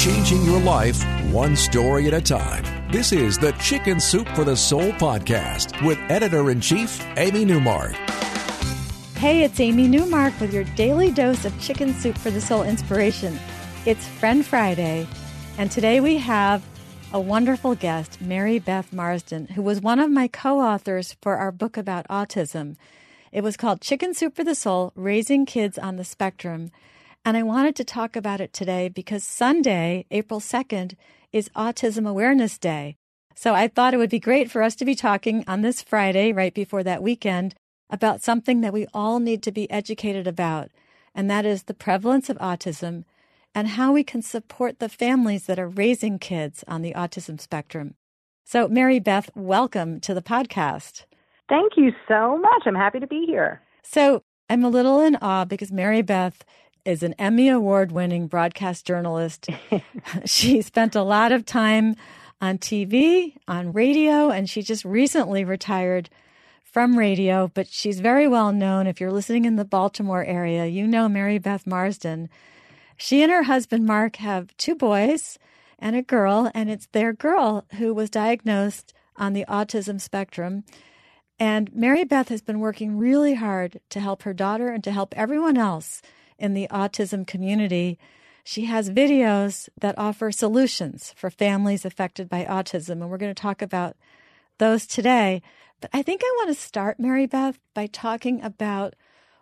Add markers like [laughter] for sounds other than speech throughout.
changing your life one story at a time. This is the Chicken Soup for the Soul podcast with editor in chief, Amy Newmark. Hey, it's Amy Newmark with your daily dose of Chicken Soup for the Soul inspiration. It's Friend Friday, and today we have a wonderful guest, Mary Beth Marsden, who was one of my co authors for our book about autism. It was called Chicken Soup for the Soul Raising Kids on the Spectrum. And I wanted to talk about it today because Sunday, April 2nd, is Autism Awareness Day. So I thought it would be great for us to be talking on this Friday, right before that weekend, about something that we all need to be educated about, and that is the prevalence of autism and how we can support the families that are raising kids on the autism spectrum. So, Mary Beth, welcome to the podcast. Thank you so much. I'm happy to be here. So, I'm a little in awe because Mary Beth is an Emmy Award winning broadcast journalist. [laughs] she spent a lot of time on TV, on radio, and she just recently retired from radio, but she's very well known. If you're listening in the Baltimore area, you know Mary Beth Marsden. She and her husband, Mark, have two boys and a girl, and it's their girl who was diagnosed on the autism spectrum. And Mary Beth has been working really hard to help her daughter and to help everyone else in the autism community. She has videos that offer solutions for families affected by autism, and we're going to talk about those today. But I think I want to start, Mary Beth, by talking about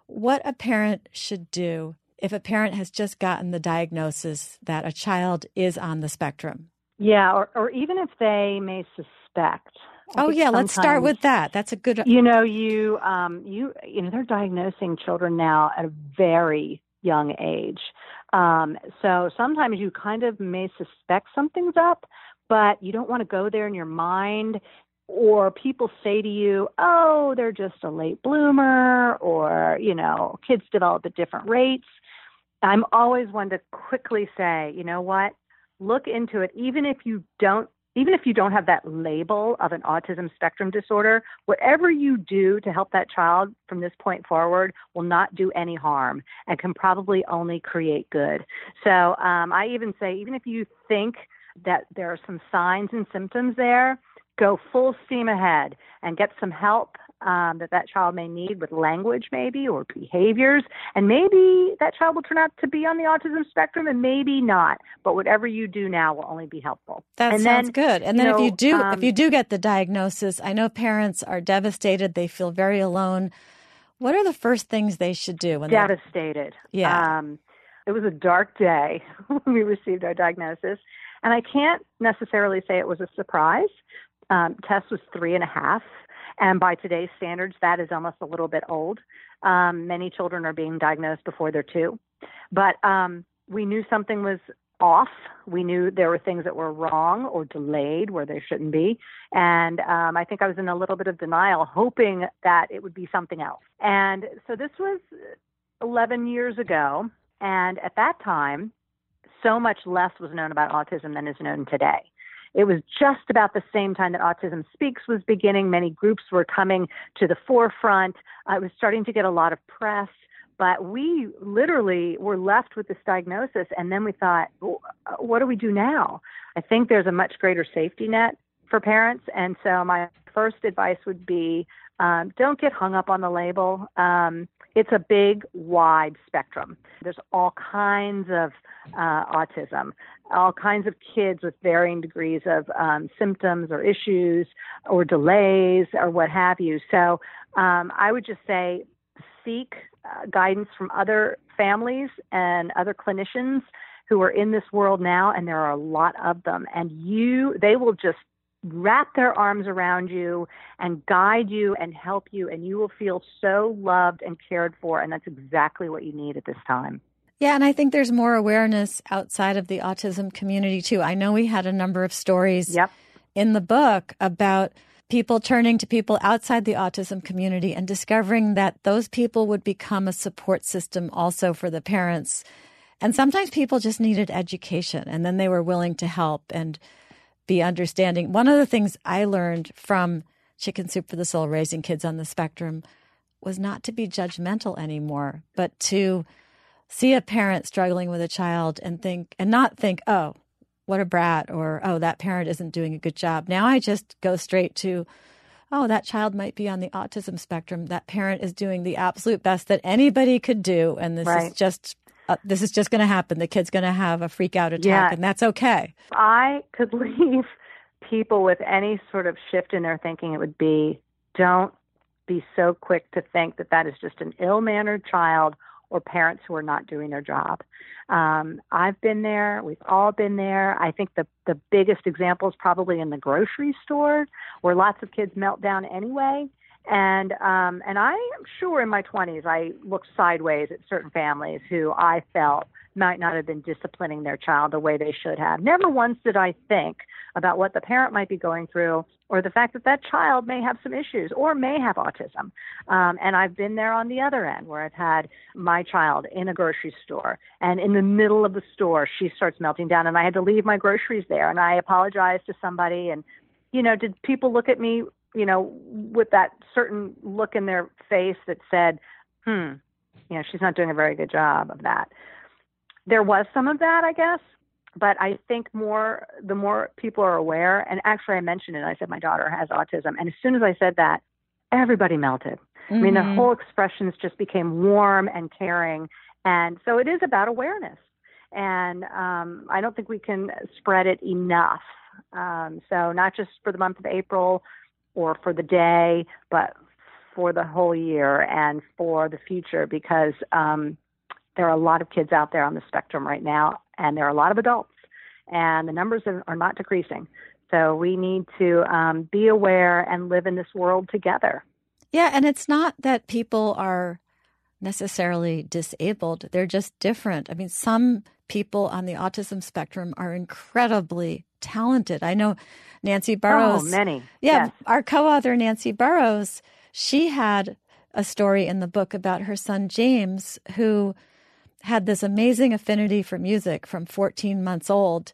what a parent should do if a parent has just gotten the diagnosis that a child is on the spectrum. Yeah, or, or even if they may suspect. I oh yeah, let's start with that. That's a good. You know, you um, you you know, they're diagnosing children now at a very young age. Um, so sometimes you kind of may suspect something's up, but you don't want to go there in your mind. Or people say to you, oh, they're just a late bloomer, or, you know, kids develop at different rates. I'm always one to quickly say, you know what? Look into it, even if you don't even if you don't have that label of an autism spectrum disorder, whatever you do to help that child from this point forward will not do any harm and can probably only create good. So um, I even say, even if you think that there are some signs and symptoms there, go full steam ahead and get some help um, that that child may need with language, maybe, or behaviors. And maybe that child will turn out to be on the autism spectrum and maybe not. But whatever you do now will only be helpful. That and sounds then, good. And then know, if you do, um, if you do get the diagnosis, I know parents are devastated. They feel very alone. What are the first things they should do? When devastated. Yeah. Um, it was a dark day [laughs] when we received our diagnosis. And I can't necessarily say it was a surprise. Um, Tess was three and a half and by today's standards, that is almost a little bit old. Um, many children are being diagnosed before they're two. But um, we knew something was off. We knew there were things that were wrong or delayed where they shouldn't be. And um, I think I was in a little bit of denial, hoping that it would be something else. And so this was 11 years ago. And at that time, so much less was known about autism than is known today. It was just about the same time that Autism Speaks was beginning. Many groups were coming to the forefront. Uh, it was starting to get a lot of press. But we literally were left with this diagnosis, and then we thought, what do we do now? I think there's a much greater safety net for parents. And so, my first advice would be um, don't get hung up on the label. Um, it's a big, wide spectrum. There's all kinds of uh, autism, all kinds of kids with varying degrees of um, symptoms or issues or delays or what have you. So um, I would just say seek uh, guidance from other families and other clinicians who are in this world now, and there are a lot of them. And you, they will just wrap their arms around you and guide you and help you, and you will feel so loved and cared for. And that's exactly what you need at this time. Yeah, and I think there's more awareness outside of the autism community too. I know we had a number of stories yep. in the book about people turning to people outside the autism community and discovering that those people would become a support system also for the parents. And sometimes people just needed education and then they were willing to help and be understanding. One of the things I learned from Chicken Soup for the Soul raising kids on the spectrum was not to be judgmental anymore, but to see a parent struggling with a child and think and not think, "Oh, what a brat or oh that parent isn't doing a good job. Now I just go straight to oh that child might be on the autism spectrum. That parent is doing the absolute best that anybody could do and this right. is just uh, this is just going to happen. The kid's going to have a freak out attack yeah. and that's okay. I could [laughs] leave people with any sort of shift in their thinking it would be don't be so quick to think that that is just an ill-mannered child or parents who are not doing their job. Um, I've been there. We've all been there. I think the the biggest example is probably in the grocery store, where lots of kids melt down anyway. And um, and I am sure in my 20s I looked sideways at certain families who I felt might not have been disciplining their child the way they should have. Never once did I think about what the parent might be going through or the fact that that child may have some issues or may have autism. Um, and I've been there on the other end where I've had my child in a grocery store and in the middle of the store, she starts melting down and I had to leave my groceries there and I apologized to somebody and you know, did people look at me, you know, with that certain look in their face that said, hmm, you know, she's not doing a very good job of that. There was some of that, I guess, but I think more the more people are aware, and actually I mentioned it. I said my daughter has autism, and as soon as I said that, everybody melted. Mm-hmm. I mean, the mm-hmm. whole expressions just became warm and caring, and so it is about awareness. And um, I don't think we can spread it enough. Um, so not just for the month of April or for the day, but for the whole year and for the future, because um, there are a lot of kids out there on the spectrum right now, and there are a lot of adults, and the numbers are not decreasing. So we need to um, be aware and live in this world together. Yeah, and it's not that people are necessarily disabled, they're just different. I mean, some people on the autism spectrum are incredibly talented. I know Nancy Burrows. Oh, many. Yeah, yes. our co author, Nancy Burrows, she had a story in the book about her son, James, who had this amazing affinity for music from 14 months old.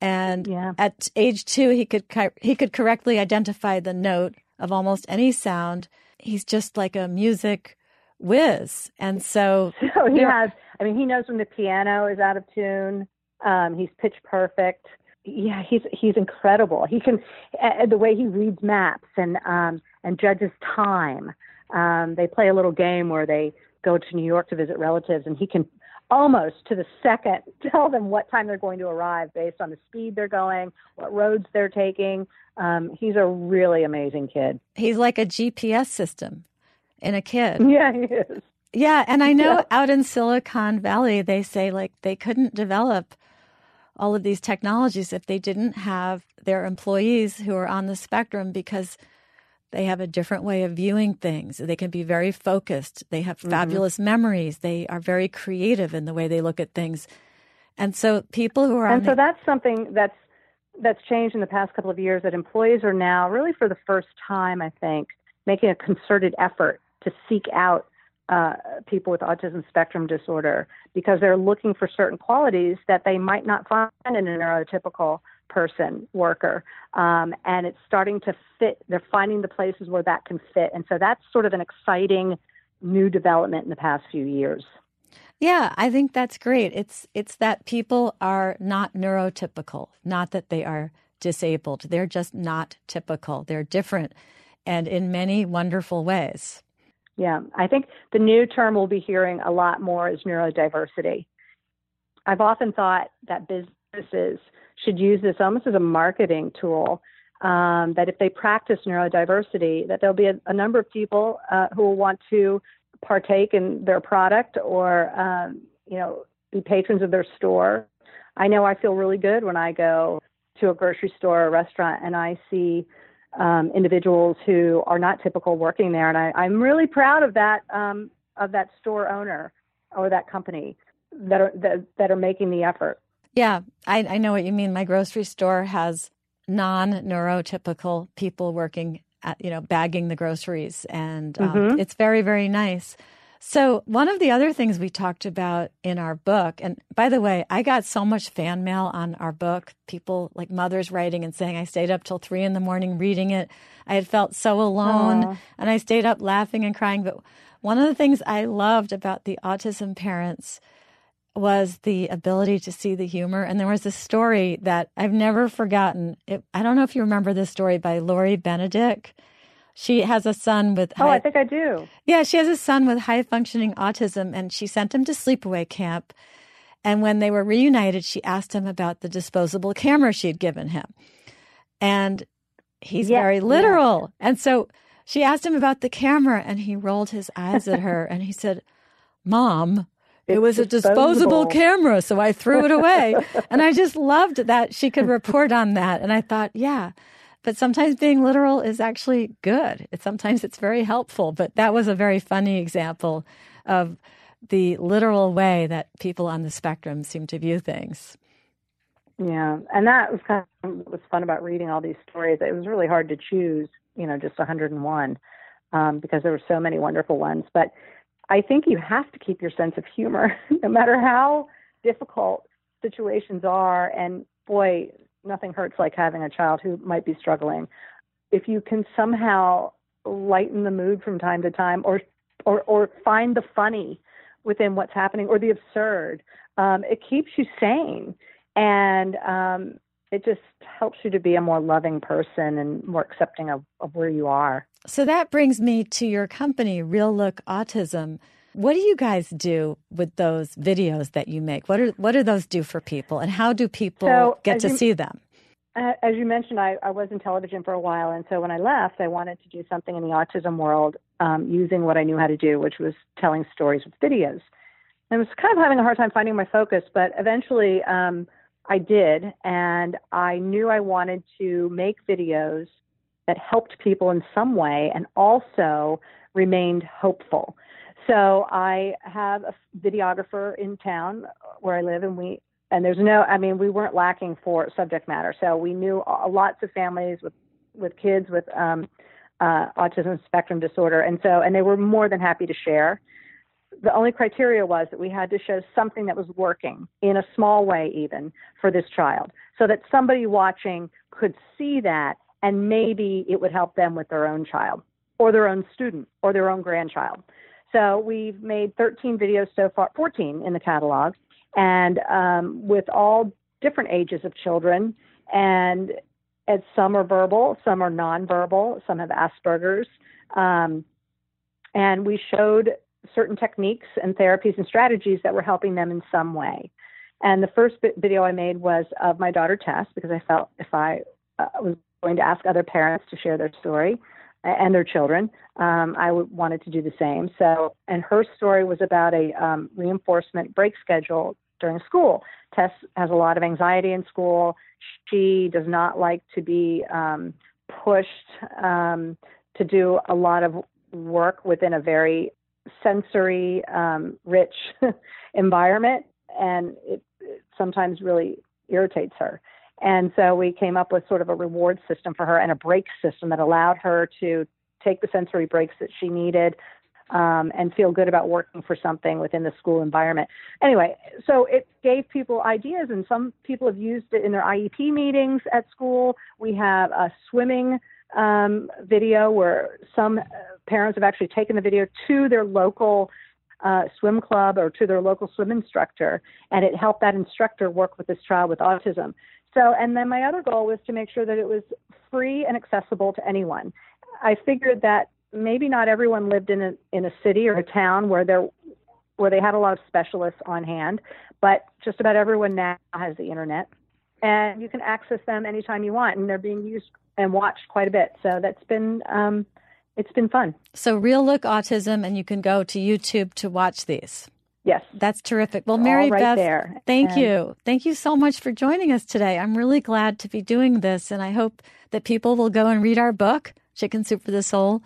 And yeah. at age two, he could he could correctly identify the note of almost any sound. He's just like a music whiz, and so, [laughs] so he has. I mean, he knows when the piano is out of tune. Um, he's pitch perfect. Yeah, he's he's incredible. He can uh, the way he reads maps and um, and judges time. Um, they play a little game where they go to New York to visit relatives, and he can almost to the second [laughs] tell them what time they're going to arrive based on the speed they're going, what roads they're taking. Um, he's a really amazing kid. He's like a GPS system in a kid. [laughs] Yeah, he is. Yeah, and I know yeah. out in Silicon Valley, they say like they couldn't develop all of these technologies if they didn't have their employees who are on the spectrum because they have a different way of viewing things. They can be very focused. They have mm-hmm. fabulous memories. They are very creative in the way they look at things. And so people who are And so the, that's something that's that's changed in the past couple of years that employees are now really for the first time, I think, making a concerted effort to seek out uh, people with autism spectrum disorder because they're looking for certain qualities that they might not find in a neurotypical person worker. Um, and it's starting to fit they're finding the places where that can fit. And so that's sort of an exciting new development in the past few years. Yeah i think that's great. It's it's that people are not neurotypical not that they are disabled. They're just not typical. They're different and in many wonderful ways yeah i think the new term we'll be hearing a lot more is neurodiversity i've often thought that businesses should use this almost as a marketing tool. Um, that if they practice neurodiversity, that there'll be a, a number of people uh, who will want to partake in their product or um, you know be patrons of their store. I know I feel really good when I go to a grocery store or restaurant and I see um, individuals who are not typical working there, and I, I'm really proud of that um, of that store owner or that company that are that, that are making the effort. Yeah, I, I know what you mean. My grocery store has non neurotypical people working at, you know, bagging the groceries, and um, mm-hmm. it's very, very nice. So, one of the other things we talked about in our book, and by the way, I got so much fan mail on our book, people like mothers writing and saying, I stayed up till three in the morning reading it. I had felt so alone, Aww. and I stayed up laughing and crying. But one of the things I loved about the autism parents was the ability to see the humor. And there was a story that I've never forgotten. It, I don't know if you remember this story by Laurie Benedict. She has a son with. Oh, I think I do. Yeah, she has a son with high functioning autism, and she sent him to sleepaway camp. And when they were reunited, she asked him about the disposable camera she'd given him. And he's very literal. Yeah. And so she asked him about the camera, and he rolled his eyes at her and he said, Mom, it was a disposable camera, so I threw it away. [laughs] and I just loved that she could report on that. And I thought, yeah, but sometimes being literal is actually good. It, sometimes it's very helpful. But that was a very funny example of the literal way that people on the spectrum seem to view things. Yeah, and that was kind of what was fun about reading all these stories. It was really hard to choose, you know, just 101 um, because there were so many wonderful ones. But I think you have to keep your sense of humor, [laughs] no matter how difficult situations are. And boy, nothing hurts like having a child who might be struggling. If you can somehow lighten the mood from time to time, or or or find the funny within what's happening, or the absurd, um, it keeps you sane, and um, it just helps you to be a more loving person and more accepting of, of where you are. So that brings me to your company, Real Look Autism. What do you guys do with those videos that you make? What are what do those do for people, and how do people so, get to you, see them? As you mentioned, I, I, was in television for a while, and so when I left, I wanted to do something in the autism world um, using what I knew how to do, which was telling stories with videos. And I was kind of having a hard time finding my focus, but eventually um, I did, and I knew I wanted to make videos that helped people in some way and also remained hopeful. So I have a videographer in town where I live, and we and there's no, I mean, we weren't lacking for subject matter. So we knew lots of families with with kids with um, uh, autism spectrum disorder, and so and they were more than happy to share the only criteria was that we had to show something that was working in a small way, even for this child, so that somebody watching could see that and maybe it would help them with their own child or their own student or their own grandchild. So we've made 13 videos so far, 14 in the catalog, and um, with all different ages of children. And as some are verbal, some are nonverbal, some have Asperger's. Um, and we showed certain techniques and therapies and strategies that were helping them in some way. And the first video I made was of my daughter Tess because I felt if I uh, was going to ask other parents to share their story and their children, um, I w- wanted to do the same. So, and her story was about a um, reinforcement break schedule during school. Tess has a lot of anxiety in school. She does not like to be um, pushed um, to do a lot of work within a very sensory um, rich [laughs] environment, and it, it sometimes really irritates her. And so we came up with sort of a reward system for her and a break system that allowed her to take the sensory breaks that she needed um, and feel good about working for something within the school environment. Anyway, so it gave people ideas, and some people have used it in their IEP meetings at school. We have a swimming um, video where some parents have actually taken the video to their local uh, swim club or to their local swim instructor, and it helped that instructor work with this child with autism. So, and then my other goal was to make sure that it was free and accessible to anyone. I figured that maybe not everyone lived in a in a city or a town where there where they had a lot of specialists on hand, but just about everyone now has the internet, and you can access them anytime you want, and they're being used and watched quite a bit. So that's been um, it's been fun. So Real Look Autism, and you can go to YouTube to watch these. Yes, that's terrific. Well, Mary right Beth, there. thank and you, thank you so much for joining us today. I'm really glad to be doing this, and I hope that people will go and read our book, Chicken Soup for the Soul: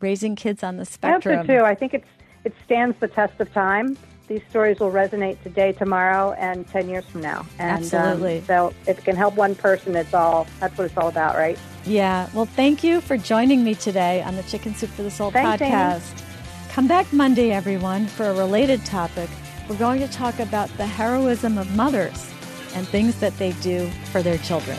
Raising Kids on the Spectrum. I hope so too. I think it's it stands the test of time these stories will resonate today, tomorrow, and 10 years from now. And, um, Absolutely. Um, so if it can help one person, it's all, that's what it's all about, right? Yeah. Well, thank you for joining me today on the Chicken Soup for the Soul Thanks, podcast. Amy. Come back Monday, everyone, for a related topic. We're going to talk about the heroism of mothers and things that they do for their children.